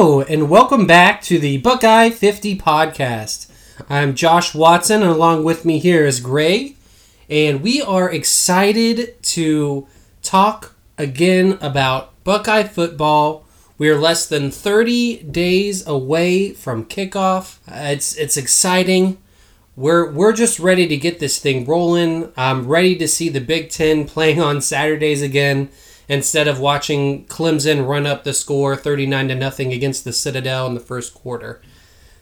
And welcome back to the Buckeye 50 podcast. I'm Josh Watson, and along with me here is Greg, and we are excited to talk again about Buckeye football. We are less than 30 days away from kickoff. It's it's exciting. We're we're just ready to get this thing rolling. I'm ready to see the Big Ten playing on Saturdays again instead of watching Clemson run up the score 39 to nothing against the Citadel in the first quarter.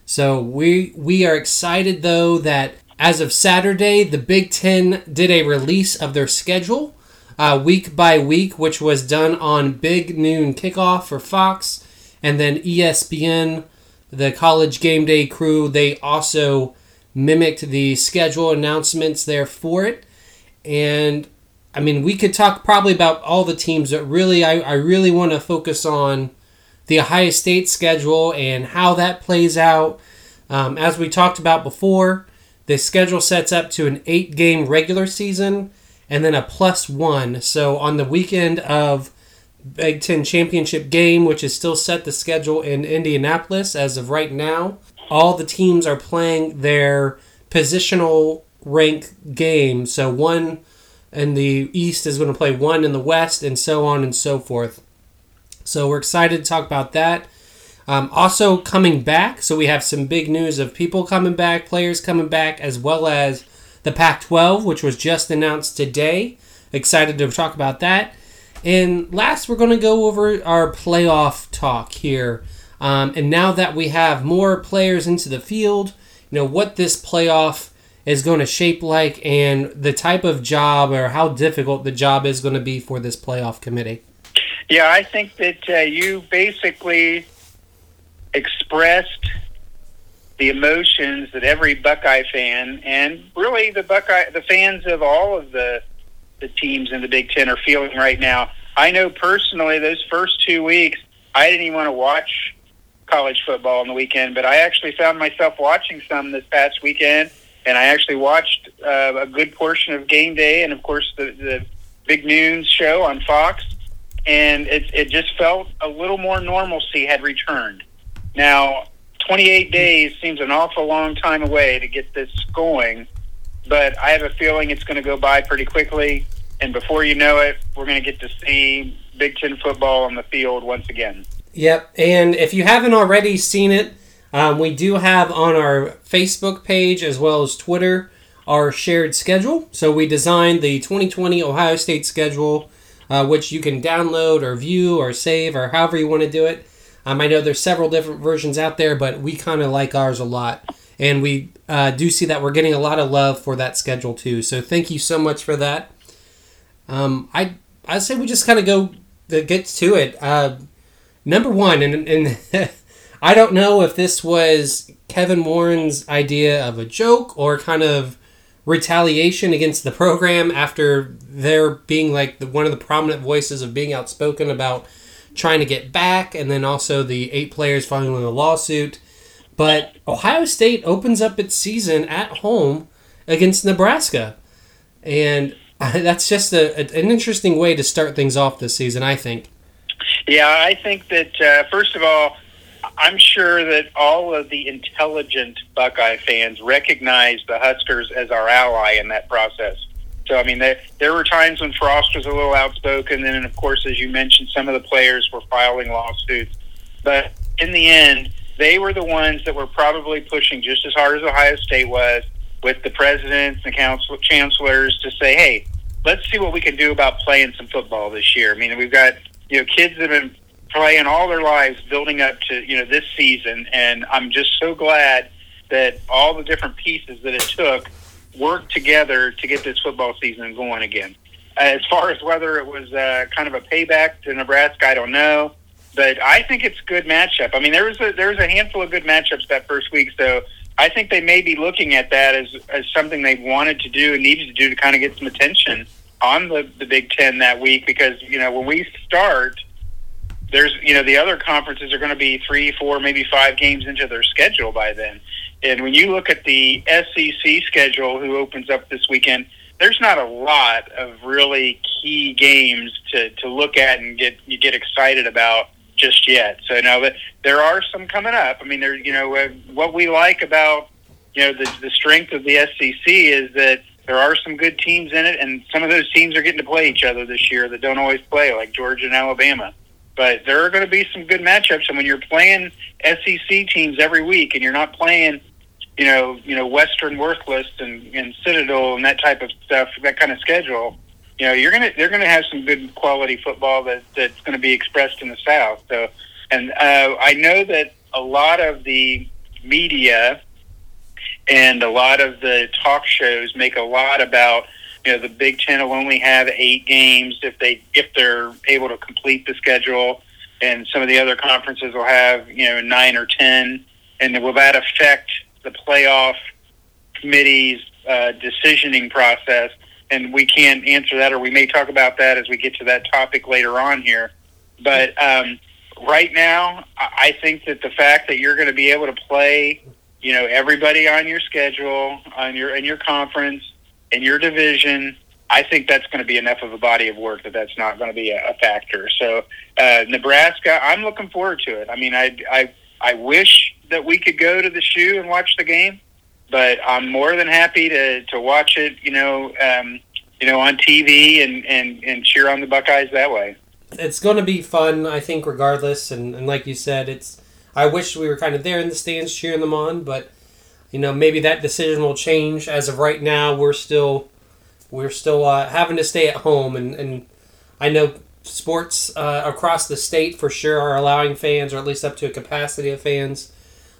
So we we are excited though that as of Saturday, the Big Ten did a release of their schedule uh, week by week, which was done on Big Noon Kickoff for Fox, and then ESPN, the College Game Day crew, they also mimicked the schedule announcements there for it, and I mean, we could talk probably about all the teams, but really, I, I really want to focus on the Ohio State schedule and how that plays out. Um, as we talked about before, the schedule sets up to an eight game regular season and then a plus one. So on the weekend of Big Ten championship game, which is still set the schedule in Indianapolis as of right now, all the teams are playing their positional rank game. So one and the East is going to play one in the West, and so on and so forth. So we're excited to talk about that. Um, also coming back, so we have some big news of people coming back, players coming back, as well as the Pac 12, which was just announced today. Excited to talk about that. And last, we're going to go over our playoff talk here. Um, and now that we have more players into the field, you know, what this playoff is going to shape like and the type of job or how difficult the job is going to be for this playoff committee? Yeah, I think that uh, you basically expressed the emotions that every Buckeye fan and really the Buckeye the fans of all of the the teams in the Big Ten are feeling right now. I know personally those first two weeks I didn't even want to watch college football on the weekend, but I actually found myself watching some this past weekend and I actually watched uh, a good portion of game day, and of course the the Big Noon show on Fox, and it it just felt a little more normalcy had returned. Now, 28 days seems an awful long time away to get this going, but I have a feeling it's going to go by pretty quickly, and before you know it, we're going to get to see Big Ten football on the field once again. Yep, and if you haven't already seen it um, we do have on our Facebook page as well as Twitter our shared schedule. So we designed the 2020 Ohio State schedule, uh, which you can download or view or save or however you want to do it. Um, I know there's several different versions out there, but we kind of like ours a lot. And we uh, do see that we're getting a lot of love for that schedule too. So thank you so much for that. Um, I I say we just kind of go get to it. Uh, number one, and, and I don't know if this was Kevin Warren's idea of a joke or kind of retaliation against the program after there being like the, one of the prominent voices of being outspoken about trying to get back, and then also the eight players filing a lawsuit. But Ohio State opens up its season at home against Nebraska, and that's just a, an interesting way to start things off this season, I think. Yeah, I think that uh, first of all I'm sure that all of the intelligent Buckeye fans recognize the Huskers as our ally in that process. So, I mean, there, there were times when Frost was a little outspoken, and of course, as you mentioned, some of the players were filing lawsuits. But in the end, they were the ones that were probably pushing just as hard as Ohio State was with the presidents and council, chancellors to say, hey, let's see what we can do about playing some football this year. I mean, we've got you know kids that have been playing all their lives building up to you know this season, and I'm just so glad that all the different pieces that it took worked together to get this football season going again. As far as whether it was uh, kind of a payback to Nebraska, I don't know, but I think it's a good matchup. I mean, there was a there was a handful of good matchups that first week, so I think they may be looking at that as as something they wanted to do and needed to do to kind of get some attention on the the Big Ten that week because you know when we start there's you know the other conferences are going to be three, four, maybe five games into their schedule by then. And when you look at the SEC schedule, who opens up this weekend, there's not a lot of really key games to, to look at and get you get excited about just yet. So now that there are some coming up. I mean, there you know uh, what we like about you know the the strength of the SEC is that there are some good teams in it, and some of those teams are getting to play each other this year that don't always play, like Georgia and Alabama. But there are going to be some good matchups, and when you're playing SEC teams every week, and you're not playing, you know, you know Western Worthless and, and Citadel and that type of stuff, that kind of schedule, you know, you're gonna they're gonna have some good quality football that that's going to be expressed in the South. So, and uh, I know that a lot of the media and a lot of the talk shows make a lot about you know the Big Ten will only have eight games if they if they're able to complete the schedule, and some of the other conferences will have you know nine or ten, and will that affect the playoff committee's uh, decisioning process? And we can't answer that, or we may talk about that as we get to that topic later on here. But um, right now, I think that the fact that you're going to be able to play you know everybody on your schedule, on your in your conference, in your division. I think that's going to be enough of a body of work that that's not going to be a, a factor. So uh, Nebraska, I'm looking forward to it. I mean, I I I wish that we could go to the shoe and watch the game, but I'm more than happy to to watch it. You know, um, you know, on TV and and and cheer on the Buckeyes that way. It's going to be fun, I think, regardless. And, and like you said, it's I wish we were kind of there in the stands cheering them on, but you know maybe that decision will change. As of right now, we're still we're still uh, having to stay at home, and, and I know sports uh, across the state for sure are allowing fans, or at least up to a capacity of fans.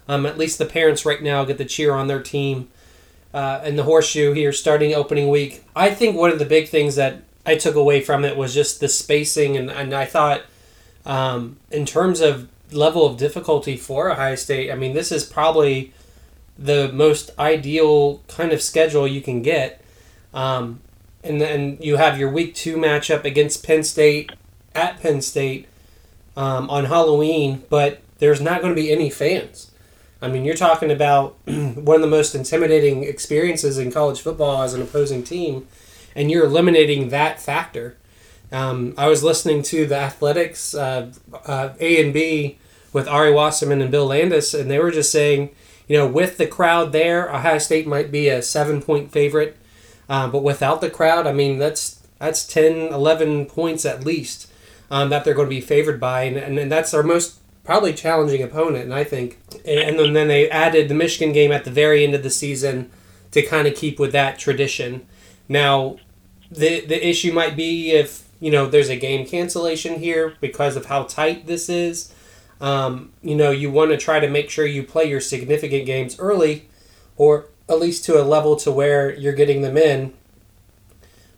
Um, at least the parents right now get to cheer on their team. Uh, and the horseshoe here starting opening week. I think one of the big things that I took away from it was just the spacing, and, and I thought um, in terms of level of difficulty for Ohio State, I mean, this is probably the most ideal kind of schedule you can get. Um, and then you have your week two matchup against Penn State at Penn State um, on Halloween, but there's not going to be any fans. I mean, you're talking about one of the most intimidating experiences in college football as an opposing team, and you're eliminating that factor. Um, I was listening to the Athletics uh, uh, A and B with Ari Wasserman and Bill Landis, and they were just saying, you know, with the crowd there, Ohio State might be a seven point favorite, uh, but without the crowd, I mean, that's that's 10, 11 points at least um, that they're going to be favored by, and, and, and that's our most probably challenging opponent, and I think, and then, then they added the Michigan game at the very end of the season to kind of keep with that tradition. Now, the the issue might be if you know, there's a game cancellation here because of how tight this is. Um, you know, you want to try to make sure you play your significant games early or at least to a level to where you're getting them in.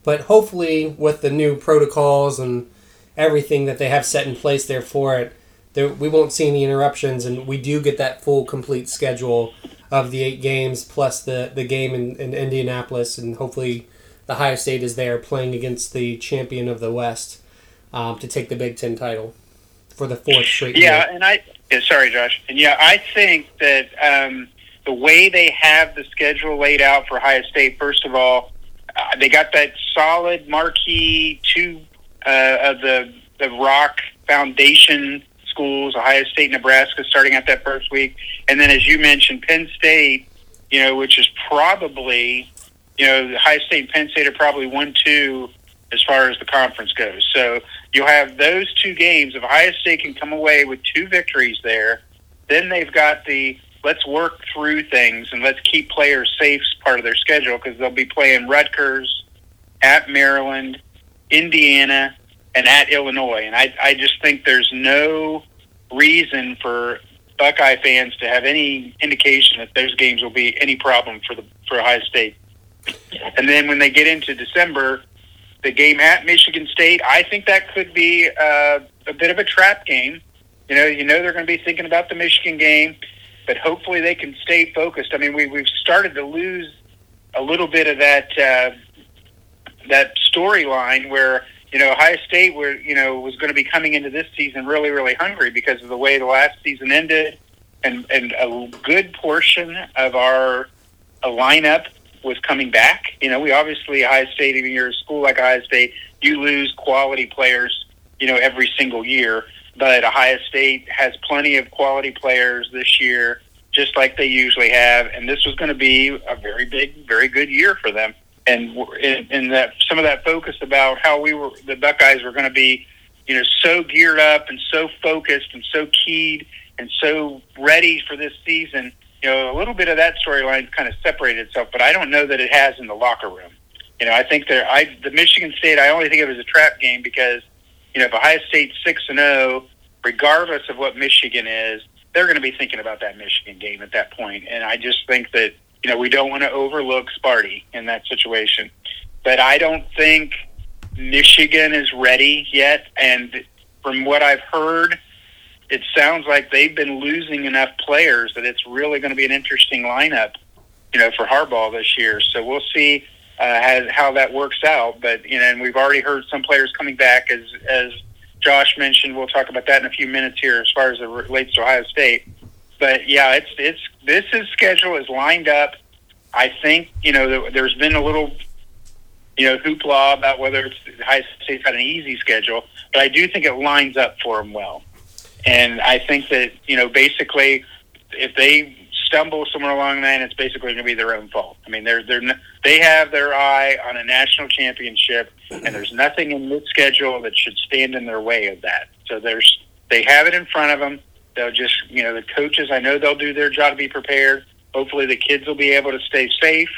But hopefully, with the new protocols and everything that they have set in place there for it, there, we won't see any interruptions, and we do get that full, complete schedule of the eight games plus the, the game in, in Indianapolis, and hopefully the Ohio State is there playing against the champion of the West um, to take the Big Ten title for the fourth straight yeah, year. and I yeah, sorry, Josh, and yeah, I think that um, the way they have the schedule laid out for Ohio State, first of all, uh, they got that solid marquee two uh, of the the Rock Foundation schools, Ohio State, Nebraska, starting out that first week, and then as you mentioned, Penn State, you know, which is probably you know, Ohio State and Penn State are probably one two as far as the conference goes. So you'll have those two games. If Ohio State can come away with two victories there, then they've got the let's work through things and let's keep players safe part of their schedule because they'll be playing Rutgers at Maryland, Indiana, and at Illinois. And I, I just think there's no reason for Buckeye fans to have any indication that those games will be any problem for the for Ohio State. And then when they get into December, the game at Michigan State, I think that could be uh, a bit of a trap game. You know, you know they're going to be thinking about the Michigan game, but hopefully they can stay focused. I mean, we we've started to lose a little bit of that uh, that storyline where you know Ohio State were you know was going to be coming into this season really really hungry because of the way the last season ended, and and a good portion of our a lineup was coming back. You know, we obviously Ohio State, even you're school like Ohio State, you lose quality players, you know, every single year. but Ohio State has plenty of quality players this year, just like they usually have, and this was going to be a very big, very good year for them. And in that some of that focus about how we were, the Buckeyes were going to be, you know, so geared up and so focused and so keyed and so ready for this season. You know, a little bit of that storyline kind of separated itself, but I don't know that it has in the locker room. You know, I think there, I the Michigan State, I only think of it as a trap game because you know, if Ohio State's six and zero, oh, regardless of what Michigan is, they're going to be thinking about that Michigan game at that point. And I just think that you know we don't want to overlook Sparty in that situation. But I don't think Michigan is ready yet. And from what I've heard, it sounds like they've been losing enough players that it's really going to be an interesting lineup, you know, for Harbaugh this year. So we'll see uh, how, how that works out. But you know, and we've already heard some players coming back, as as Josh mentioned. We'll talk about that in a few minutes here, as far as it relates to Ohio State. But yeah, it's it's this is schedule is lined up. I think you know there's been a little you know hoopla about whether it's Ohio State's had an easy schedule, but I do think it lines up for them well. And I think that you know basically if they stumble somewhere along that, it's basically going to be their own fault. I mean, they're they're they have their eye on a national championship, and there's nothing in this schedule that should stand in their way of that. So there's they have it in front of them. They'll just you know the coaches. I know they'll do their job to be prepared. Hopefully, the kids will be able to stay safe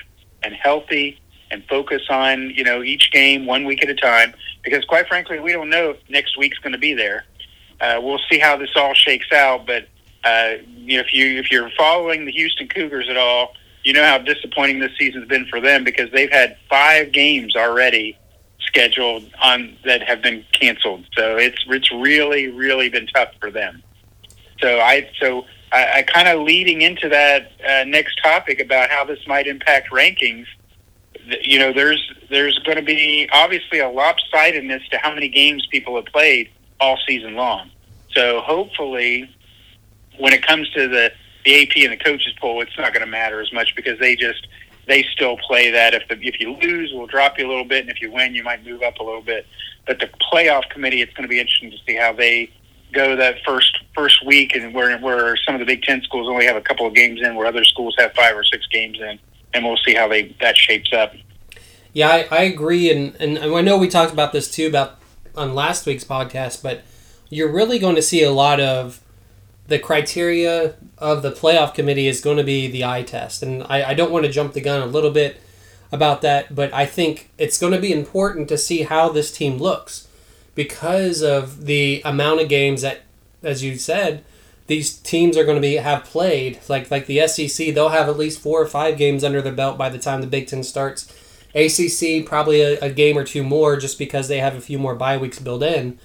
and healthy and focus on you know each game one week at a time. Because quite frankly, we don't know if next week's going to be there. Uh, we'll see how this all shakes out, but uh, if you if you're following the Houston Cougars at all, you know how disappointing this season's been for them because they've had five games already scheduled on that have been canceled. So it's it's really really been tough for them. So I so I, I kind of leading into that uh, next topic about how this might impact rankings. You know, there's there's going to be obviously a lopsidedness to how many games people have played all season long. So hopefully when it comes to the the AP and the coaches poll, it's not going to matter as much because they just they still play that. If the if you lose, we'll drop you a little bit, and if you win, you might move up a little bit. But the playoff committee, it's going to be interesting to see how they go that first first week, and where where some of the Big Ten schools only have a couple of games in, where other schools have five or six games in, and we'll see how they that shapes up. Yeah, I, I agree, and, and I know we talked about this too about on last week's podcast, but you're really going to see a lot of the criteria of the playoff committee is going to be the eye test. And I, I don't want to jump the gun a little bit about that, but I think it's going to be important to see how this team looks because of the amount of games that, as you said, these teams are going to be have played. Like like the SEC, they'll have at least four or five games under their belt by the time the Big Ten starts. ACC probably a, a game or two more just because they have a few more bye weeks built in.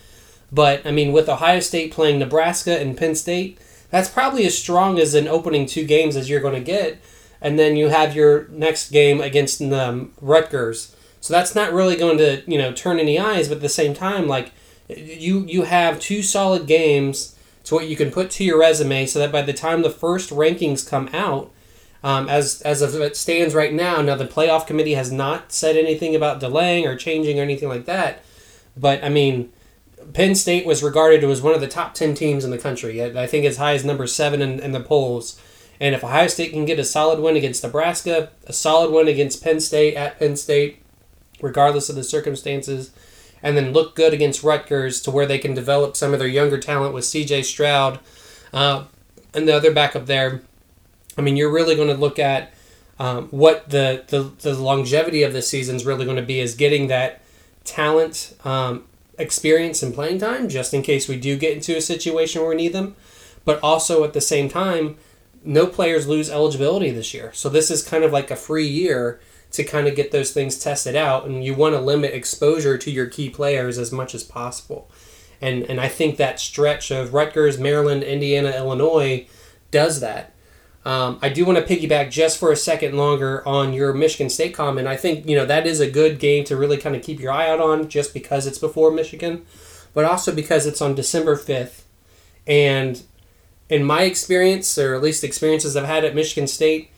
But I mean, with Ohio State playing Nebraska and Penn State, that's probably as strong as an opening two games as you're going to get. And then you have your next game against um, Rutgers. So that's not really going to you know turn any eyes. But at the same time, like you you have two solid games to what you can put to your resume, so that by the time the first rankings come out, um, as as of it stands right now, now the playoff committee has not said anything about delaying or changing or anything like that. But I mean, Penn State was regarded as one of the top 10 teams in the country. I think as high as number seven in, in the polls. And if Ohio State can get a solid win against Nebraska, a solid win against Penn State at Penn State, regardless of the circumstances, and then look good against Rutgers to where they can develop some of their younger talent with CJ Stroud uh, and the other backup there. I mean, you're really going to look at um, what the, the, the longevity of this season is really going to be is getting that talent um, experience and playing time just in case we do get into a situation where we need them. But also at the same time, no players lose eligibility this year. So this is kind of like a free year to kind of get those things tested out and you want to limit exposure to your key players as much as possible. And and I think that stretch of Rutgers, Maryland, Indiana, Illinois does that. Um, I do want to piggyback just for a second longer on your Michigan State comment. I think you know that is a good game to really kind of keep your eye out on, just because it's before Michigan, but also because it's on December fifth, and in my experience, or at least experiences I've had at Michigan State,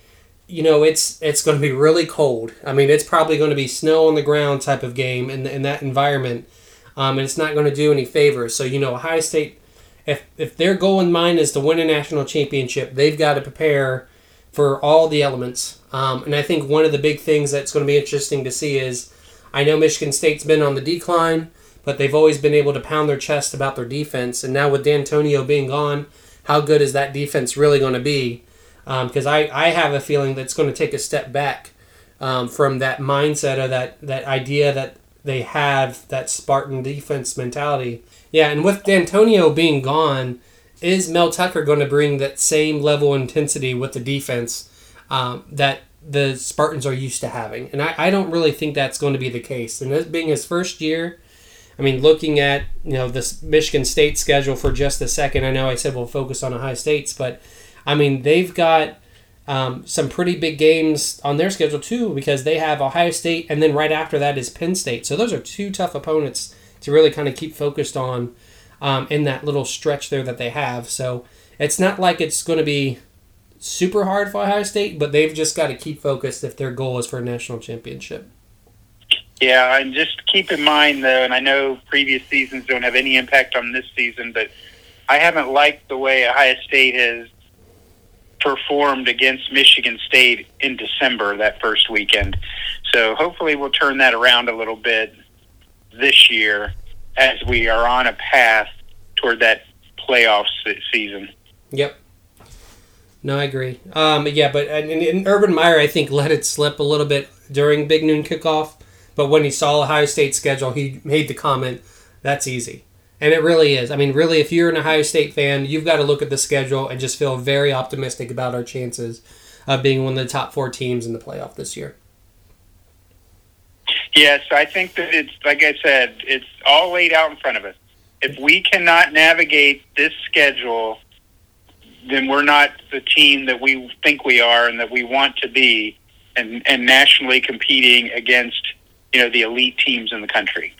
you know it's it's going to be really cold. I mean, it's probably going to be snow on the ground type of game in in that environment, um, and it's not going to do any favors. So you know, Ohio State if if their goal in mind is to win a national championship, they've got to prepare for all the elements. Um, and I think one of the big things that's going to be interesting to see is I know Michigan State's been on the decline, but they've always been able to pound their chest about their defense. And now with Dantonio being gone, how good is that defense really going to be? Because um, I, I have a feeling that's going to take a step back um, from that mindset or that, that idea that they have that Spartan defense mentality. Yeah, and with Dantonio being gone, is Mel Tucker going to bring that same level of intensity with the defense um, that the Spartans are used to having? And I, I don't really think that's going to be the case. And this being his first year, I mean, looking at you know this Michigan State schedule for just a second, I know I said we'll focus on Ohio State's, but I mean they've got um, some pretty big games on their schedule too because they have Ohio State and then right after that is Penn State. So those are two tough opponents to really kind of keep focused on um, in that little stretch there that they have. So it's not like it's going to be super hard for Ohio State, but they've just got to keep focused if their goal is for a national championship. Yeah, and just keep in mind though, and I know previous seasons don't have any impact on this season, but I haven't liked the way Ohio State has performed against Michigan State in December that first weekend. So hopefully we'll turn that around a little bit this year as we are on a path toward that playoff season. Yep. No, I agree. Um, yeah, but and, and Urban Meyer, I think, let it slip a little bit during Big Noon kickoff. But when he saw Ohio State schedule, he made the comment, "That's easy." And it really is. I mean, really, if you're an Ohio State fan, you've got to look at the schedule and just feel very optimistic about our chances of being one of the top four teams in the playoff this year. Yes, I think that it's, like I said, it's all laid out in front of us. If we cannot navigate this schedule, then we're not the team that we think we are and that we want to be and, and nationally competing against, you know, the elite teams in the country.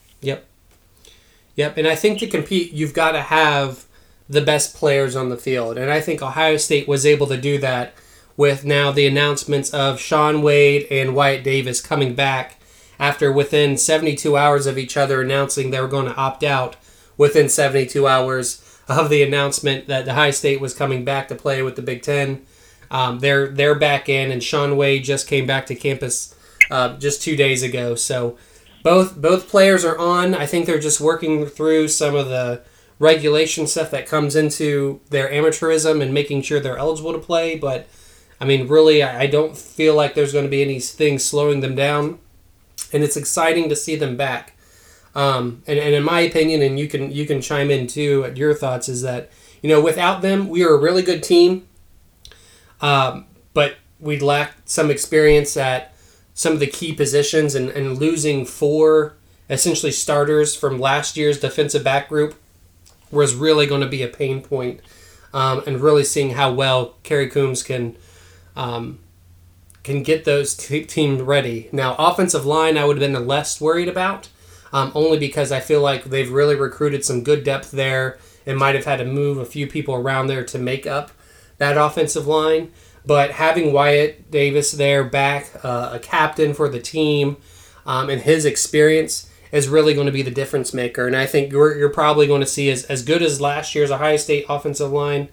Yep. And I think to compete, you've got to have the best players on the field. And I think Ohio State was able to do that with now the announcements of Shaun Wade and Wyatt Davis coming back after within 72 hours of each other announcing they were going to opt out within 72 hours of the announcement that the high State was coming back to play with the Big Ten. Um, they're they're back in, and Shaun Wade just came back to campus uh, just two days ago. So both both players are on. I think they're just working through some of the regulation stuff that comes into their amateurism and making sure they're eligible to play. But I mean, really, I don't feel like there's going to be anything slowing them down, and it's exciting to see them back. Um, and, and in my opinion, and you can you can chime in too at your thoughts, is that you know without them, we are a really good team, um, but we lacked some experience at some of the key positions and, and losing four essentially starters from last year's defensive back group was really going to be a pain point. Um, and really seeing how well Kerry Coombs can um, can get those t- teams ready. Now, offensive line, I would have been less worried about, um, only because I feel like they've really recruited some good depth there and might have had to move a few people around there to make up that offensive line. But having Wyatt Davis there back, uh, a captain for the team, um, and his experience is really going to be the difference maker. And I think you're, you're probably going to see as, as good as last year's Ohio State offensive line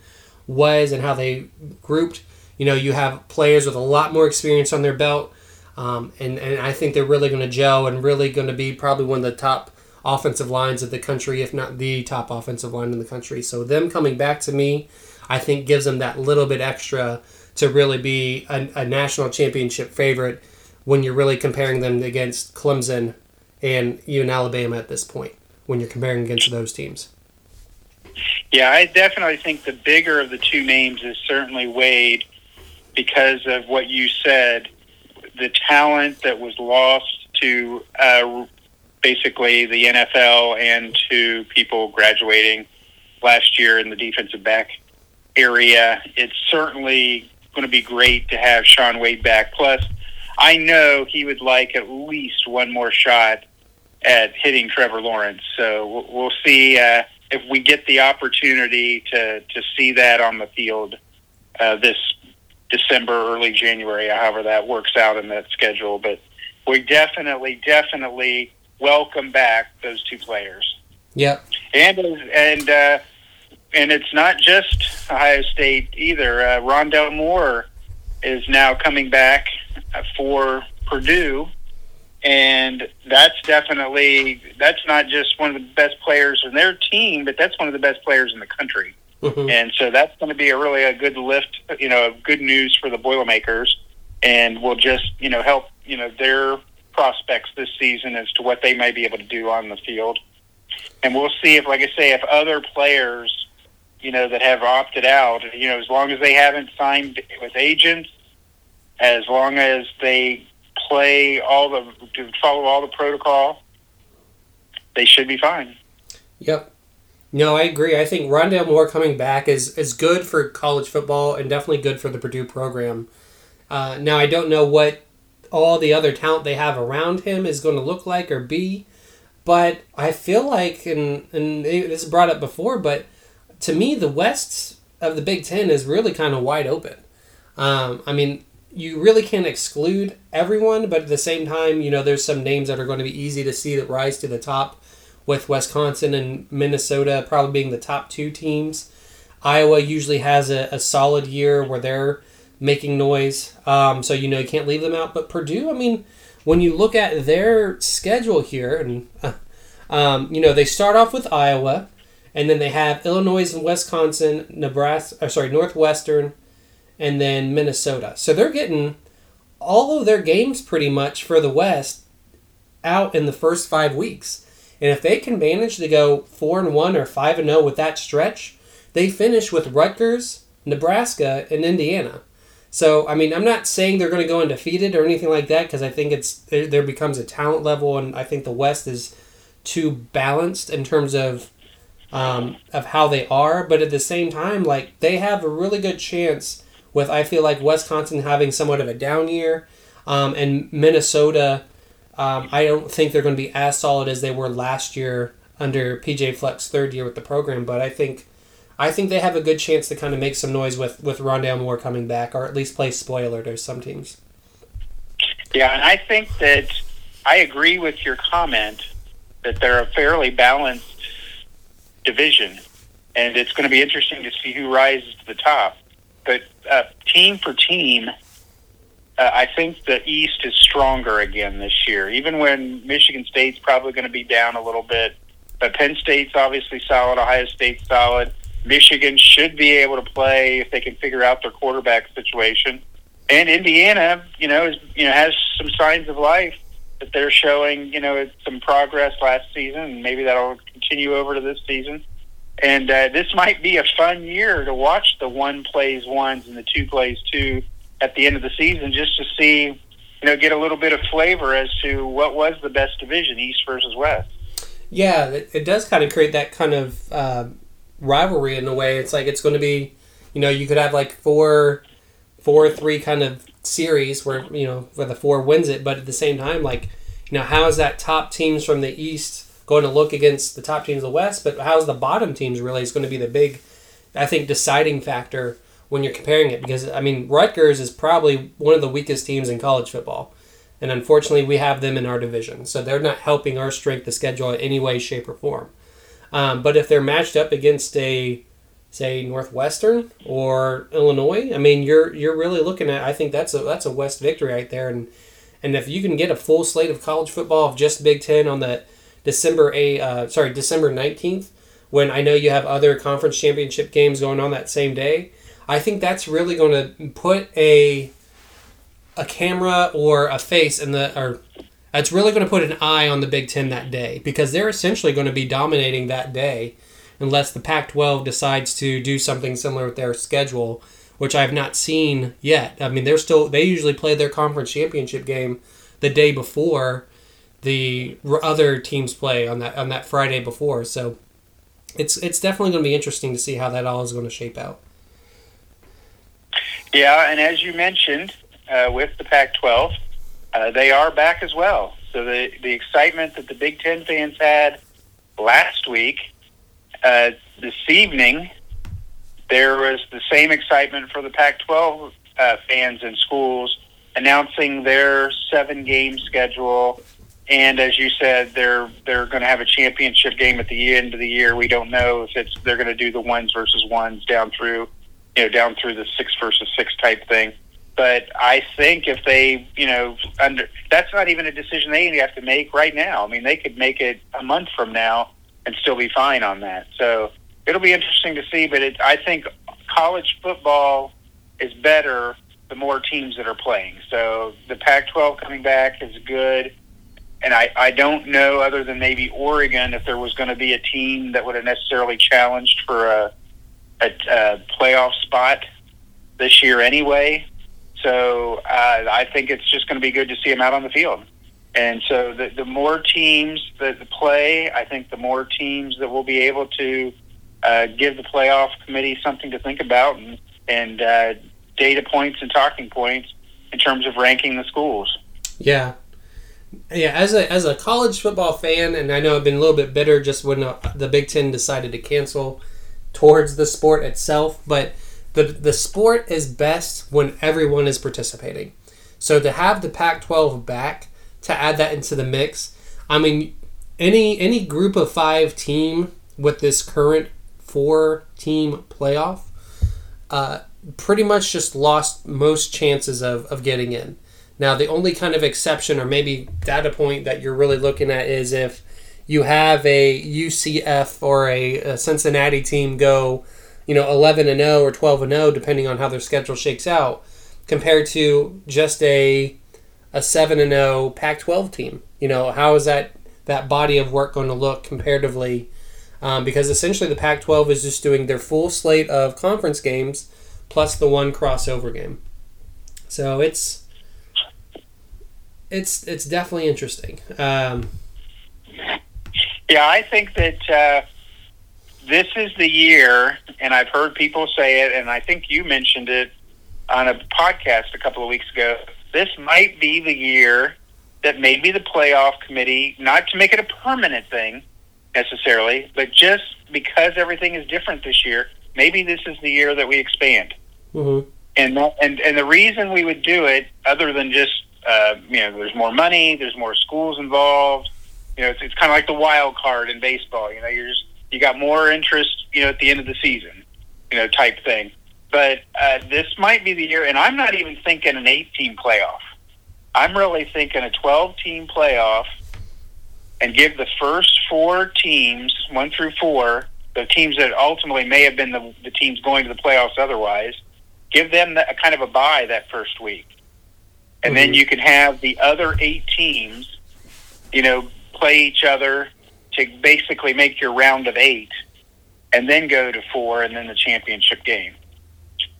was and how they grouped. You know, you have players with a lot more experience on their belt. Um, and, and I think they're really going to gel and really going to be probably one of the top offensive lines of the country, if not the top offensive line in the country. So them coming back to me, I think gives them that little bit extra to really be a, a national championship favorite when you're really comparing them against Clemson and even Alabama at this point when you're comparing against those teams. Yeah, I definitely think the bigger of the two names is certainly Wade because of what you said, the talent that was lost to uh, basically the NFL and to people graduating last year in the defensive back area. It's certainly going to be great to have Shaun Wade back. Plus, I know he would like at least one more shot at hitting Trevor Lawrence. So we'll see uh, if we get the opportunity to, to see that on the field uh, this December, early January, however that works out in that schedule. But we definitely, definitely welcome back those two players. Yep. And and uh, and it's not just Ohio State either. Uh, Rondale Moore is now coming back for Purdue, and that's definitely that's not just one of the best players in their team, but that's one of the best players in the country. Mm-hmm. And so that's going to be a really a good lift, you know, good news for the Boilermakers, and will just you know help you know their prospects this season as to what they may be able to do on the field. And we'll see if, like I say, if other players, you know, that have opted out, you know, as long as they haven't signed with agents, as long as they play all the follow all the protocol, they should be fine. Yep. No, I agree. I think Rondale Moore coming back is, is good for college football and definitely good for the Purdue program. Uh, now, I don't know what all the other talent they have around him is going to look like or be, but I feel like, and, and this is brought up before, but to me, the West of the Big Ten is really kind of wide open. Um, I mean, you really can't exclude everyone, but at the same time, you know, there's some names that are going to be easy to see that rise to the top with Wisconsin and Minnesota probably being the top two teams. Iowa usually has a, a solid year where they're making noise. Um, so, you know, you can't leave them out. But Purdue, I mean, when you look at their schedule here, and, uh, um, you know, they start off with Iowa, and then they have Illinois and Wisconsin, Nebraska, or sorry, Northwestern, and then Minnesota. So they're getting all of their games pretty much for the West out in the first five weeks. And if they can manage to go four and one or five and zero with that stretch, they finish with Rutgers, Nebraska, and Indiana. So I mean, I'm not saying they're going to go undefeated or anything like that because I think it's there becomes a talent level, and I think the West is too balanced in terms of um, of how they are. But at the same time, like they have a really good chance with I feel like Wisconsin having somewhat of a down year, um, and Minnesota um, I don't think they're going to be as solid as they were last year under PJ Fleck's third year with the program, but I think I think they have a good chance to kind of make some noise with with Rondale Moore coming back, or at least play spoiler to some teams. Yeah, and I think that I agree with your comment that they're a fairly balanced division, and it's going to be interesting to see who rises to the top. But uh, team for team, uh, I think the East is stronger again this year. Even when Michigan State's probably going to be down a little bit, but Penn State's obviously solid. Ohio State's solid. Michigan should be able to play if they can figure out their quarterback situation. And Indiana, you know, is you know has some signs of life that they're showing. You know, some progress last season, and maybe that'll continue over to this season. And uh, this might be a fun year to watch the one plays ones and the two plays two at the end of the season just to see, you know, get a little bit of flavor as to what was the best division, East versus West. Yeah, it, does kind of create that kind of uh, rivalry in a way. It's like it's going to be, you know, you could have like four, four three kind of series where you know where the four wins it, but at the same time, like, you know, how is that top teams from the East going to look against the top teams of the West? But how's the bottom teams really is going to be the big, I think, deciding factor when you're comparing it because I mean Rutgers is probably one of the weakest teams in college football. And unfortunately, we have them in our division. So they're not helping our strength of schedule in any way, shape, or form. Um, but if they're matched up against a, say, Northwestern or Illinois, I mean, you're you're really looking at. I think that's a that's a West victory right there. And and if you can get a full slate of college football of just Big Ten on the December a uh, sorry December nineteenth, when I know you have other conference championship games going on that same day, I think that's really going to put a a camera or a face in the or it's really going to put an eye on the Big Ten that day because they're essentially going to be dominating that day unless the Pac 12 decides to do something similar with their schedule, which I've not seen yet. I mean, they're still, they usually play their conference championship game the day before the other teams play on that on that Friday before. So it's it's definitely going to be interesting to see how that all is going to shape out. Yeah, and as you mentioned, uh, with the Pac-12, uh, they are back as well. So the the excitement that the Big Ten fans had last week, uh, this evening, there was the same excitement for the Pac-12 uh, fans and schools announcing their seven-game schedule and as you said, they're they're going to have a championship game at the end of the year. We don't know if it's they're going to do the ones versus ones down through, you know, down through the six versus six type thing. But I think if they, you know, under that's not even a decision they have to make right now. I mean, they could make it a month from now and still be fine on that. So it'll be interesting to see. But it, I think college football is better the more teams that are playing. So the Pac-12 coming back is good and I, I don't know other than maybe Oregon if there was going to be a team that would have necessarily challenged for a, a, a playoff spot this year anyway. So uh, I think it's just going to be good to see them out on the field. And so the, the more teams that play, I think the more teams that will be able to uh, give the playoff committee something to think about and, and uh, data points and talking points in terms of ranking the schools. Yeah, yeah, as a as a college football fan, and I know I've been a little bit bitter just when the Big Ten decided to cancel towards the sport itself, but the the sport is best when everyone is participating. So to have the Pac-12 back to add that into the mix, I mean, any any group of five team with this current four team playoff, uh, pretty much just lost most chances of, of getting in. Now, the only kind of exception or maybe data point that you're really looking at is if you have a UCF or a, a Cincinnati team go, you know, 11 and 0 or 12 and 0, depending on how their schedule shakes out, compared to just a a 7 and 0 Pac-12 team. You know, how is that that body of work going to look comparatively? Um, because essentially the Pac-12 is just doing their full slate of conference games plus the one crossover game. So it's it's it's definitely interesting. Um, yeah, I think that uh, this is the year, and I've heard people say it, and I think you mentioned it on a podcast a couple of weeks ago. This might be the year that maybe the playoff committee, not to make it a permanent thing necessarily, but just because everything is different this year, maybe this is the year that we expand. Mm-hmm. And and and the reason we would do it, other than just uh, you know, there's more money, there's more schools involved. You know, it's, it's kind of like the wild card in baseball. You know, you're just, you got more interest, you know, at the end of the season, you know, type thing. But uh, this might be the year, and I'm not even thinking an eight-team playoff. I'm really thinking a 12-team playoff, and give the first four teams, one through four, the teams that ultimately may have been the, the teams going to the playoffs otherwise, give them a kind of a bye that first week and mm-hmm. then you can have the other eight teams, you know, play each other to basically make your round of eight, and then go to four, and then the championship game.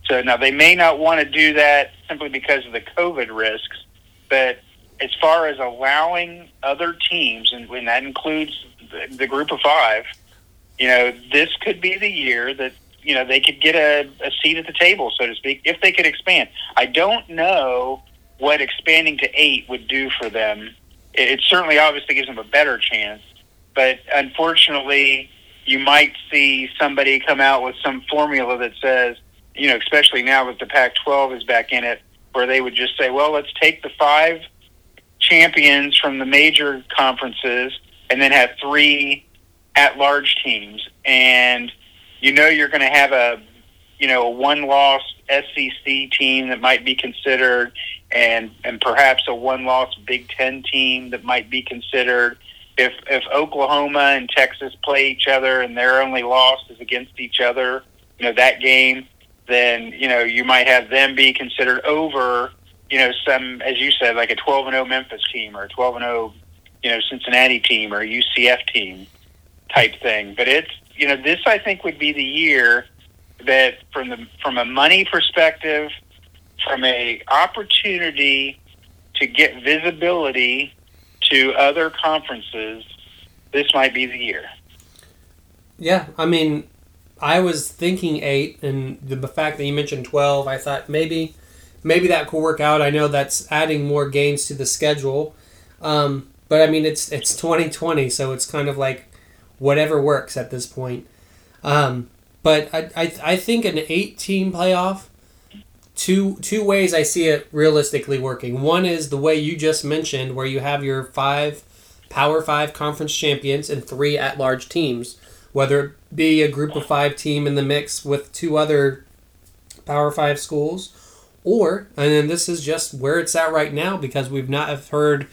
So now they may not want to do that simply because of the COVID risks, but as far as allowing other teams, and when that includes the, the group of five, you know, this could be the year that you know they could get a, a seat at the table, so to speak, if they could expand. I don't know what expanding to eight would do for them. It, it certainly obviously gives them a better chance, but unfortunately, you might see somebody come out with some formula that says, you know, especially now that the Pac 12 is back in it, where they would just say, well, let's take the five champions from the major conferences and then have three at large teams. And you know, you're going to have a, you know, a one loss SEC team that might be considered and and perhaps a one loss Big Ten team that might be considered. If if Oklahoma and Texas play each other and their only loss is against each other, you know that game, then you know you might have them be considered over. You know some, as you said, like a twelve and zero Memphis team or a twelve and zero, you know Cincinnati team or UCF team type thing. But it's you know this I think would be the year that from the from a money perspective from a opportunity to get visibility to other conferences, this might be the year. Yeah, I mean, I was thinking eight, and the fact that you mentioned twelve, I thought maybe, maybe that could work out. I know that's adding more games to the schedule, um, but I mean, it's it's twenty twenty, so it's kind of like whatever works at this point. Um, but I, I I think an eight team playoff two two ways I see it realistically working. One is the way you just mentioned, where you have your five Power Five conference champions and three at large teams, whether it be a group of five team in the mix with two other Power Five schools, or, and then this is just where it's at right now because we've not have heard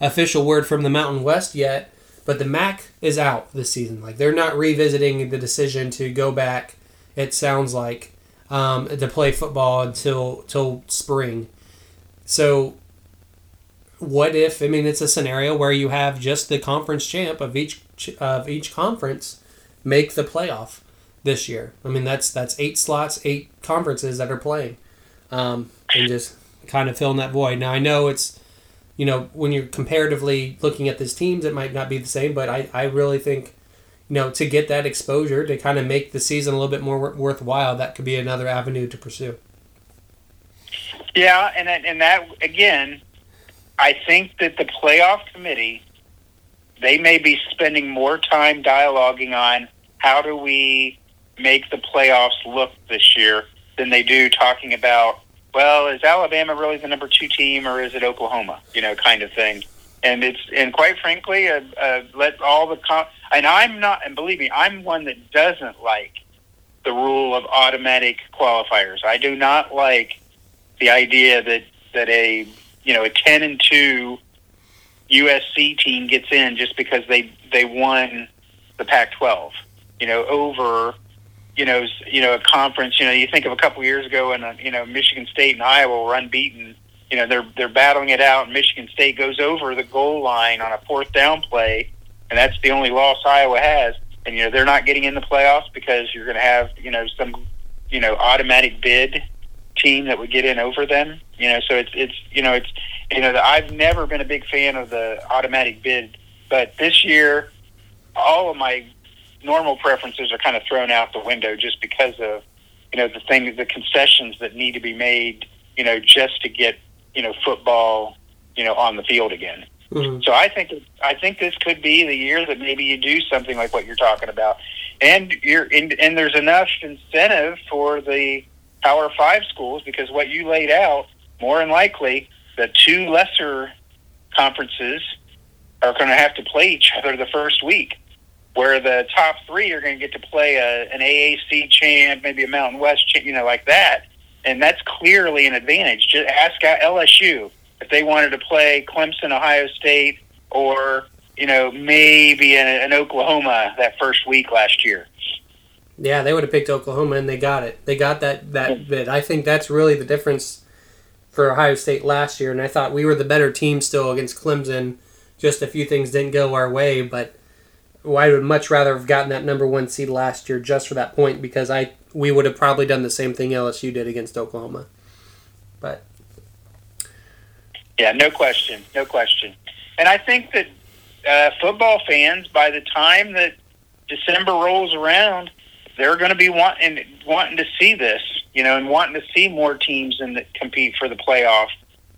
official word from the Mountain West yet, but the MAC is out this season. Like they're not revisiting the decision to go back. It sounds like um, to play football until till spring. So, what if? I mean, it's a scenario where you have just the conference champ of each of each conference make the playoff this year. I mean, that's that's eight slots, eight conferences that are playing, um, and just kind of filling that void. Now, I know it's you know, when you're comparatively looking at these teams, it might not be the same, but I, I really think, you know, to get that exposure, to kind of make the season a little bit more worthwhile, that could be another avenue to pursue. Yeah, and, and that, again, I think that the playoff committee, they may be spending more time dialoguing on how do we make the playoffs look this year than they do talking about well, is Alabama really the number two team or is it Oklahoma? You know, kind of thing. And it's and quite frankly, uh, uh, let all the com- and I'm not and believe me, I'm one that doesn't like the rule of automatic qualifiers. I do not like the idea that that a you know a ten and two USC team gets in just because they they won the Pac-12. You know, over you know, you know, a conference. You know, you think of a couple years ago, and uh, you know, Michigan State and Iowa were unbeaten. You know, they're they're battling it out. And Michigan State goes over the goal line on a fourth down play, and that's the only loss Iowa has. And you know, they're not getting in the playoffs because you're going to have you know some you know automatic bid team that would get in over them. You know, so it's it's you know it's you know I've never been a big fan of the automatic bid, but this year all of my normal preferences are kind of thrown out the window just because of you know the things, the concessions that need to be made, you know, just to get you know football, you know, on the field again. Mm-hmm. So I think I think this could be the year that maybe you do something like what you're talking about, and you're in, and there's enough incentive for the Power Five schools because what you laid out, more than likely, the two lesser conferences are going to have to play each other the first week where the top three are going to get to play a, an AAC champ, maybe a Mountain West champ, you know, like that. And that's clearly an advantage. Just ask LSU if they wanted to play Clemson, Ohio State, or you know maybe in Oklahoma that first week last year. Yeah, they would have picked Oklahoma, and they got it. They got that that bit. I think that's really the difference for Ohio State last year. And I thought we were the better team still against Clemson. Just a few things didn't go our way, but I would much rather have gotten that number one seed last year just for that point because I we would have probably done the same thing LSU did against Oklahoma. But yeah, no question, no question. And I think that uh, football fans, by the time that December rolls around, they're going to be wanting wanting to see this, you know, and wanting to see more teams that compete for the playoff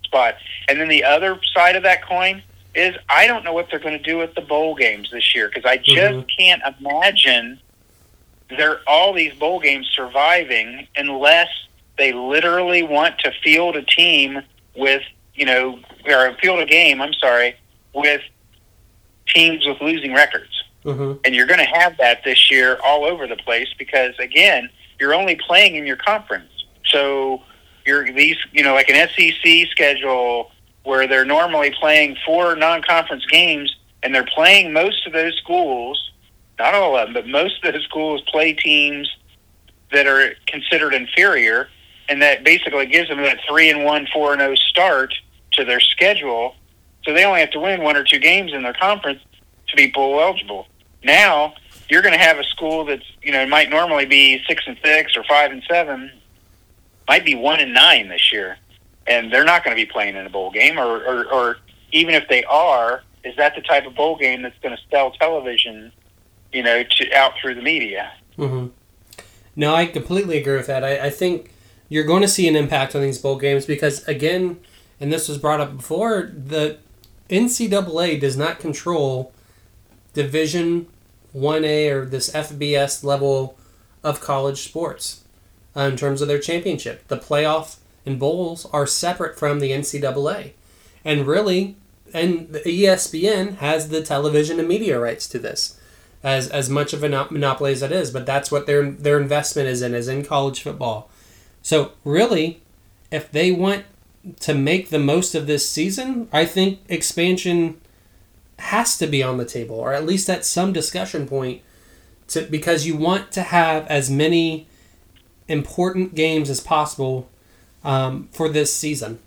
spot. And then the other side of that coin is I don't know what they're going to do with the bowl games this year because I just mm-hmm. can't imagine there all these bowl games surviving unless they literally want to field a team with you know or field a game. I'm sorry with teams with losing records, mm-hmm. and you're going to have that this year all over the place because again you're only playing in your conference, so you're these you know like an SEC schedule where they're normally playing four non-conference games, and they're playing most of those schools, not all of them, but most of those schools play teams that are considered inferior, and that basically gives them that three and one, four and zero oh start to their schedule. So they only have to win one or two games in their conference to be bowl eligible. Now you're going to have a school that's you know might normally be six and six or five and seven, might be one and nine this year and they're not going to be playing in a bowl game, or, or, or even if they are, is that the type of bowl game that's going to sell television, you know, to out through the media? Mm-hmm. No, I completely agree with that. I, I think you're going to see an impact on these bowl games because, again, and this was brought up before, the NCAA does not control Division 1A or this FBS level of college sports uh, in terms of their championship. The playoff and bowls are separate from the NCAA. And really, and the ESPN has the television and media rights to this, as as much of a monopoly as it is. But that's what their their investment is in is in college football. So really, if they want to make the most of this season, I think expansion has to be on the table, or at least at some discussion point, to because you want to have as many important games as possible um, for this season,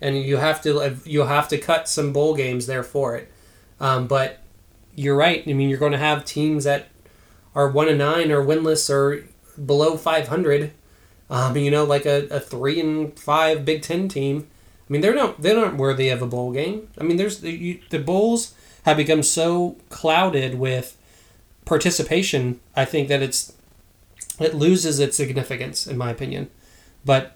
and you have to you'll have to cut some bowl games there for it. Um, but you're right. I mean, you're going to have teams that are one and nine or winless or below 500. Um, you know, like a, a three and five Big Ten team. I mean, they're not they're not worthy of a bowl game. I mean, there's the, you, the bowls have become so clouded with participation. I think that it's it loses its significance, in my opinion. But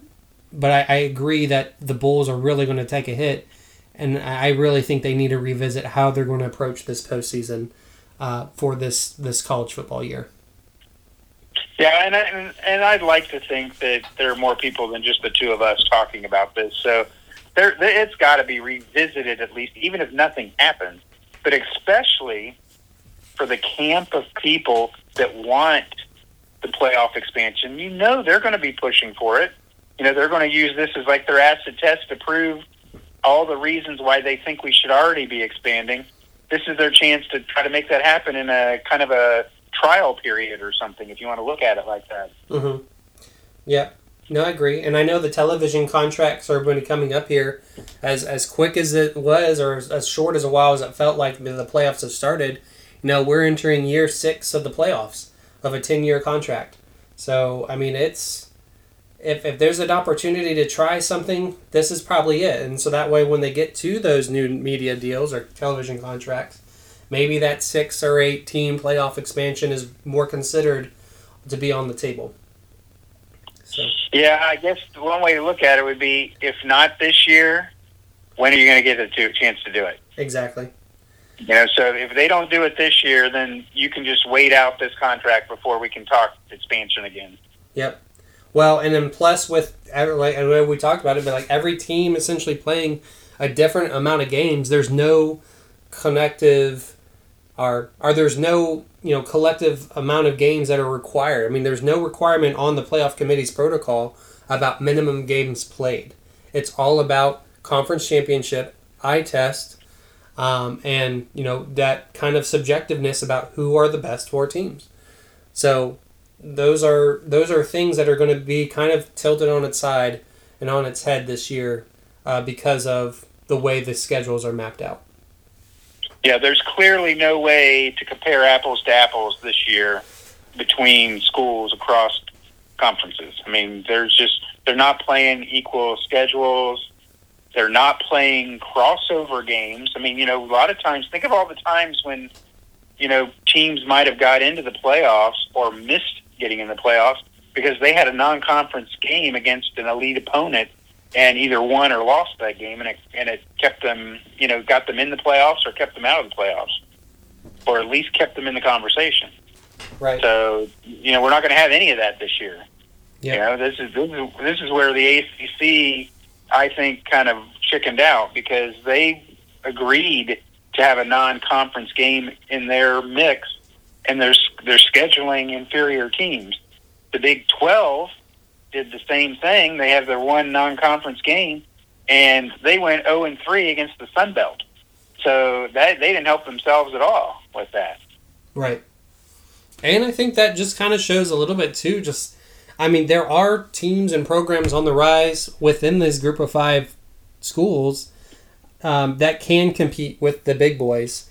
but I, I agree that the Bulls are really going to take a hit, and I really think they need to revisit how they're going to approach this postseason uh, for this this college football year. Yeah, and, I, and I'd like to think that there are more people than just the two of us talking about this. So there it's got to be revisited at least, even if nothing happens. But especially for the camp of people that want the playoff expansion, you know they're going to be pushing for it. You know they're going to use this as like their acid test to prove all the reasons why they think we should already be expanding. This is their chance to try to make that happen in a kind of a trial period or something, if you want to look at it like that. Mm-hmm. Yeah. No, I agree, and I know the television contracts are going to be coming up here, as as quick as it was, or as, short as a while as it felt like the playoffs have started. You know, we're entering year six of the playoffs of a ten year contract. So I mean, it's if if there's an opportunity to try something, this is probably it. And so that way, when they get to those new media deals or television contracts, maybe that six or eight team playoff expansion is more considered to be on the table. So Yeah, I guess one way to look at it would be if not this year, when are you going to get a chance to do it? exactly. You know, so if they don't do it this year, then you can just wait out this contract before we can talk expansion again. Yep. Well, and then plus with like know we talked about it, but like every team essentially playing a different amount of games. There's no connective, or or there's no you know collective amount of games that are required. I mean, there's no requirement on the playoff committee's protocol about minimum games played. It's all about conference championship, eye test, um, and you know that kind of subjectiveness about who are the best four teams. So those are those are things that are going to be kind of tilted on its side and on its head this year uh, because of the way the schedules are mapped out. Yeah, there's clearly no way to compare apples to apples this year between schools across conferences. I mean, there's just they're not playing equal schedules. They're not playing crossover games. I mean, you know, a lot of times think of all the times when you know teams might have got into the playoffs or missed getting in the playoffs because they had a non-conference game against an elite opponent and either won or lost that game, and it and it kept them, you know, got them in the playoffs or kept them out of the playoffs, or at least kept them in the conversation. Right. So you know, we're not going to have any of that this year. Yeah. You know, this is this is this is where the ACC, I think, kind of chickened out because they agreed to have a non-conference game in their mix, and they're they're scheduling inferior teams. The Big Twelve did the same thing. They have their one non-conference game, and they went zero and three against the Sun Belt. So that they didn't help themselves at all with that. Right. And I think that just kind of shows a little bit too. Just, I mean, there are teams and programs on the rise within this group of five schools um, that can compete with the big boys,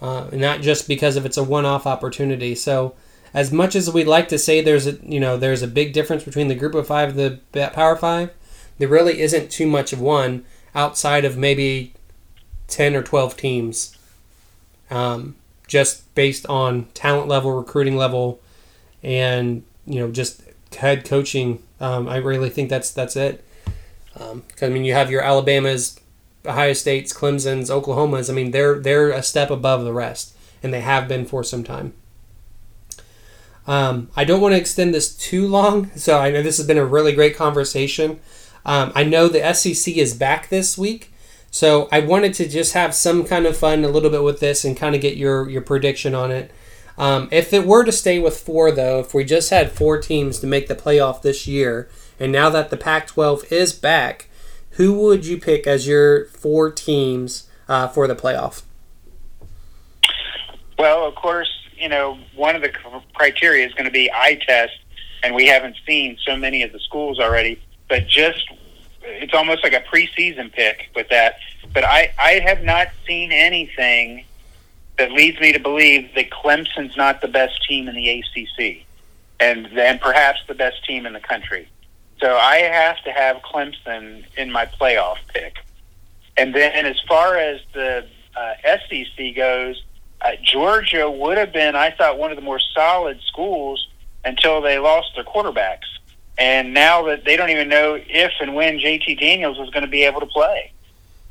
uh, not just because of it's a one-off opportunity. So, as much as we'd like to say there's a you know there's a big difference between the group of five and the Power Five, there really isn't too much of one outside of maybe ten or twelve teams. Um, just based on talent level, recruiting level, and you know just head coaching. Um, I really think that's that's it. Because I mean, you have your Alabamas, Ohio States, Clemson's, Oklahomas. I mean, they're they're a step above the rest, and they have been for some time. Um, I don't want to extend this too long, so I know this has been a really great conversation. Um, I know the SEC is back this week, So I wanted to just have some kind of fun a little bit with this and kind of get your your prediction on it. Um, if it were to stay with four, though, if we just had four teams to make the playoff this year, and now that the Pac-12 is back, who would you pick as your four teams uh, for the playoff? Well, of course, you know one of the criteria is going to be eye test, and we haven't seen so many of the schools already. But just it's almost like a preseason pick with that. But I I have not seen anything that leads me to believe that Clemson's not the best team in the ACC, and and perhaps the best team in the country. So I have to have Clemson in my playoff pick. And then as far as the uh, SEC goes, uh, Georgia would have been, I thought, one of the more solid schools until they lost their quarterbacks. And now that they don't even know if and when JT Daniels is going to be able to play.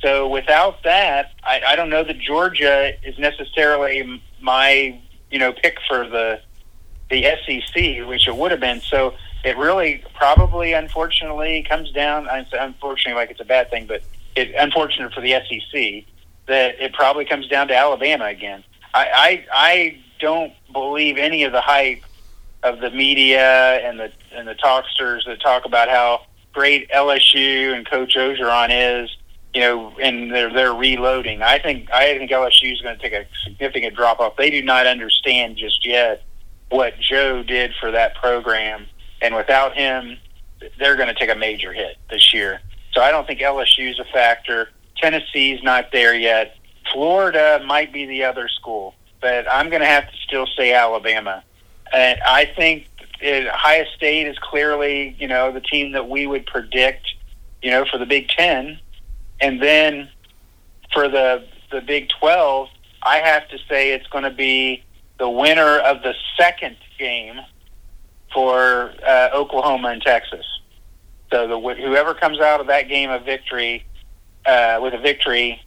So without that, I, I don't know that Georgia is necessarily my, you know, pick for the the SEC, which it would have been. So it really probably, unfortunately, comes down. Unfortunately, like it's a bad thing, but it unfortunate for the SEC that it probably comes down to Alabama again. I, I I don't believe any of the hype of the media and the and the talksters that talk about how great LSU and Coach Orgeron is, you know, and they're they're reloading. I think I think LSU is going to take a significant drop off. They do not understand just yet what Joe did for that program, and without him, they're going to take a major hit this year. So I don't think LSU is a factor. Tennessee's not there yet. Florida might be the other school, but I'm going to have to still say Alabama. And I think Ohio State is clearly, you know, the team that we would predict, you know, for the Big Ten, and then for the the Big Twelve, I have to say it's going to be the winner of the second game for uh, Oklahoma and Texas. So the whoever comes out of that game of victory uh, with a victory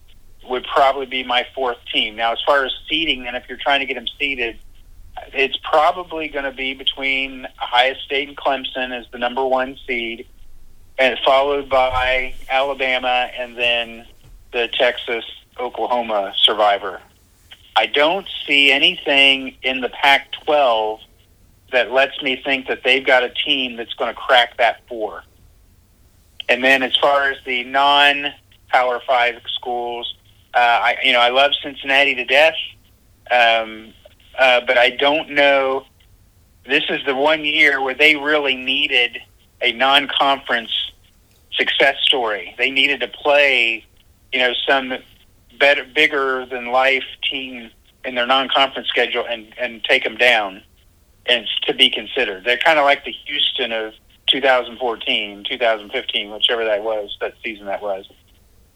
would probably be my fourth team. Now, as far as seeding, and if you're trying to get them seeded, it's probably going to be between Ohio State and Clemson as the number one seed, and followed by Alabama, and then the Texas Oklahoma survivor. I don't see anything in the Pac 12 that lets me think that they've got a team that's going to crack that four. And then as far as the non Power Five schools, uh, I you know I love Cincinnati to death, um, uh, but I don't know. This is the one year where they really needed a non-conference success story. They needed to play, you know, some better, bigger than life team in their non-conference schedule and and take them down, and to be considered. They're kind of like the Houston of 2014, 2015, whichever that was, that season that was.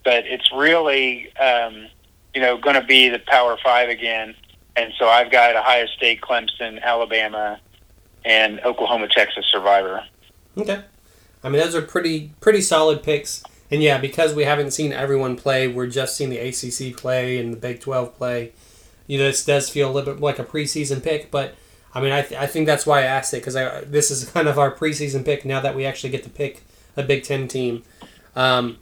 But it's really, um, you know, going to be the Power Five again. And so I've got Ohio State, Clemson, Alabama, and Oklahoma, Texas Survivor. Okay. I mean, those are pretty pretty solid picks. And yeah, because we haven't seen everyone play, we're just seeing the ACC play and the Big 12 play. You know, this does feel a little bit like a preseason pick, but I mean, I, th- I think that's why I asked it because this is kind of our preseason pick now that we actually get to pick a Big Ten team, um,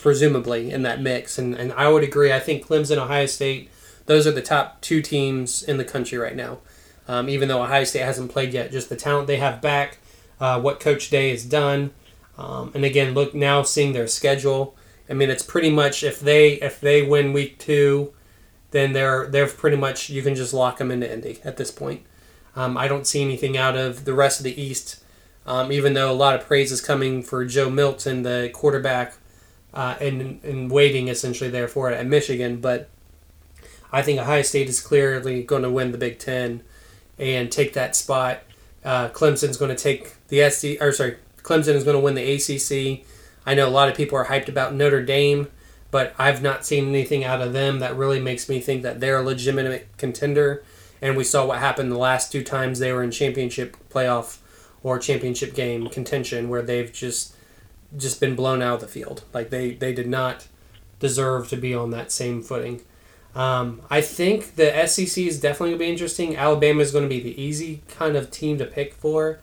presumably in that mix. And, and I would agree. I think Clemson, Ohio State, those are the top two teams in the country right now. Um, even though Ohio State hasn't played yet, just the talent they have back, uh, what Coach Day has done, um, and again, look now seeing their schedule. I mean, it's pretty much if they if they win week two, then they're they're pretty much you can just lock them into Indy at this point. Um, I don't see anything out of the rest of the East, um, even though a lot of praise is coming for Joe Milton, the quarterback, uh, and, and waiting essentially there for it at Michigan. But I think Ohio State is clearly going to win the Big Ten and take that spot. Uh, Clemson's going to take the SD, or sorry, Clemson is going to win the ACC. I know a lot of people are hyped about Notre Dame, but I've not seen anything out of them that really makes me think that they're a legitimate contender and we saw what happened the last two times they were in championship playoff or championship game contention where they've just just been blown out of the field. Like they they did not deserve to be on that same footing. Um, I think the SEC is definitely going to be interesting. Alabama is going to be the easy kind of team to pick for.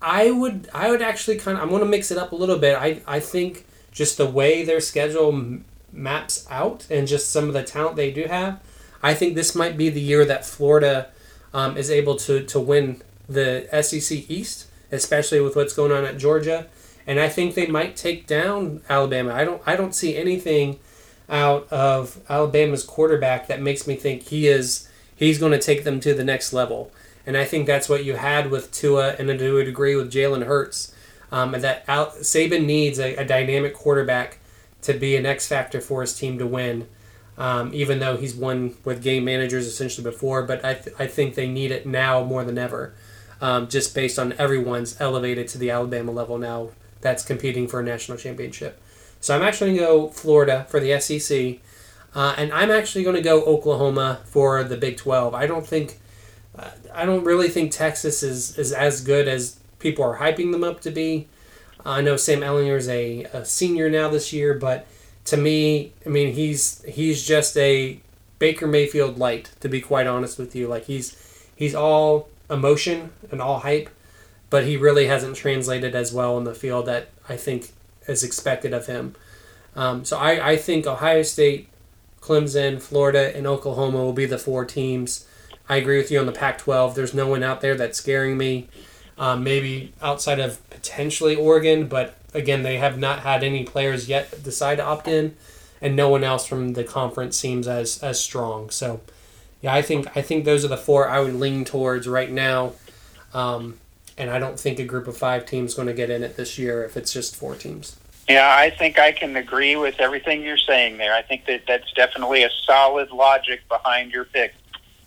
I would I would actually kind of I'm going to mix it up a little bit. I I think just the way their schedule maps out and just some of the talent they do have, I think this might be the year that Florida um, is able to, to win the SEC East, especially with what's going on at Georgia. And I think they might take down Alabama. I don't I don't see anything out of Alabama's quarterback that makes me think he is he's going to take them to the next level. And I think that's what you had with Tua and to a degree with Jalen Hurts. Um, and that Al- Saban needs a, a, dynamic quarterback to be an X factor for his team to win. Um, even though he's won with game managers essentially before, but I, th- I think they need it now more than ever, um, just based on everyone's elevated to the Alabama level now that's competing for a national championship. So I'm actually going to go Florida for the SEC, uh, and I'm actually going to go Oklahoma for the Big 12. I don't think, I don't really think Texas is, is as good as people are hyping them up to be. I know Sam Ehlinger is a, a senior now this year, but to me, I mean, he's he's just a Baker Mayfield light. To be quite honest with you, like he's he's all emotion and all hype, but he really hasn't translated as well in the field that I think is expected of him. Um, so I, I think Ohio State, Clemson, Florida, and Oklahoma will be the four teams. I agree with you on the Pac 12. There's no one out there that's scaring me. Um, maybe outside of potentially Oregon, but again, they have not had any players yet decide to opt in, and no one else from the conference seems as as strong. So, yeah, I think I think those are the four I would lean towards right now. Um, and I don't think a group of five teams going to get in it this year if it's just four teams. Yeah, I think I can agree with everything you're saying there. I think that that's definitely a solid logic behind your pick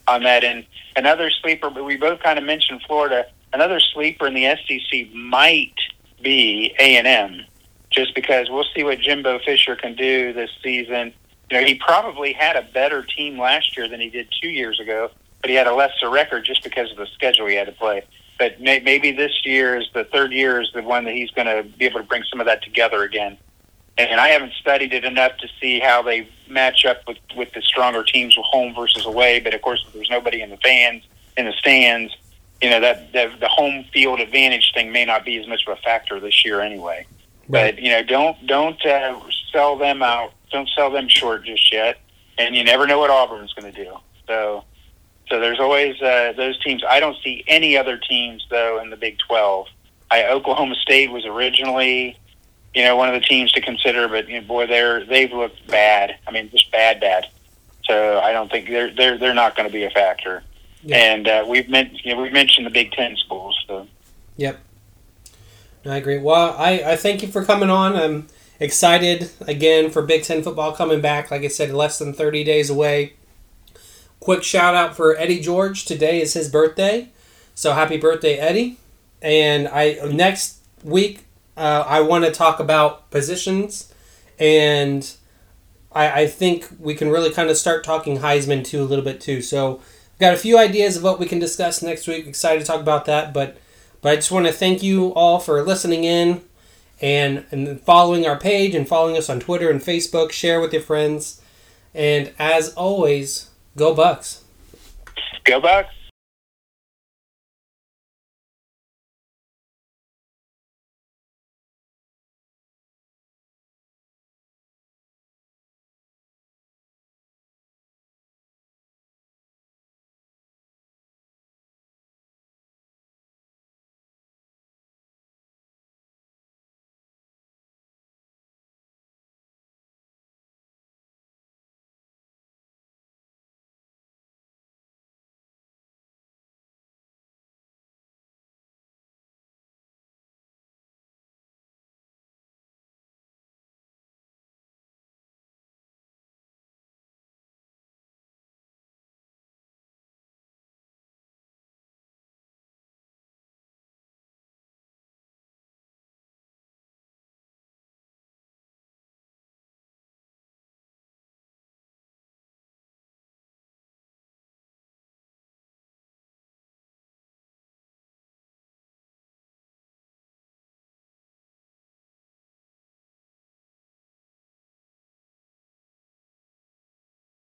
on that. And another sleeper, but we both kind of mentioned Florida. Another sleeper in the SEC might be A and M, just because we'll see what Jimbo Fisher can do this season. You know, he probably had a better team last year than he did two years ago, but he had a lesser record just because of the schedule he had to play but may, maybe this year is the third year is the one that he's going to be able to bring some of that together again. And I haven't studied it enough to see how they match up with with the stronger teams home versus away. But of course, there's nobody in the fans in the stands, you know that, that the home field advantage thing may not be as much of a factor this year anyway. Right. But you know, don't don't uh, sell them out. Don't sell them short just yet. And you never know what Auburn's going to do. So so there's always uh, those teams. I don't see any other teams though in the Big Twelve. I, Oklahoma State was originally, you know, one of the teams to consider, but you know, boy, they're they've looked bad. I mean, just bad, bad. So I don't think they're they're they're not going to be a factor. Yeah. And uh, we've meant, you know, we've mentioned the Big Ten schools. So. Yep. I agree. Well, I, I thank you for coming on. I'm excited again for Big Ten football coming back. Like I said, less than 30 days away. Quick shout out for Eddie George. Today is his birthday, so happy birthday, Eddie! And I next week uh, I want to talk about positions, and I, I think we can really kind of start talking Heisman too a little bit too. So got a few ideas of what we can discuss next week. Excited to talk about that, but but I just want to thank you all for listening in and and following our page and following us on Twitter and Facebook. Share with your friends, and as always Go Bucks. Go Bucks.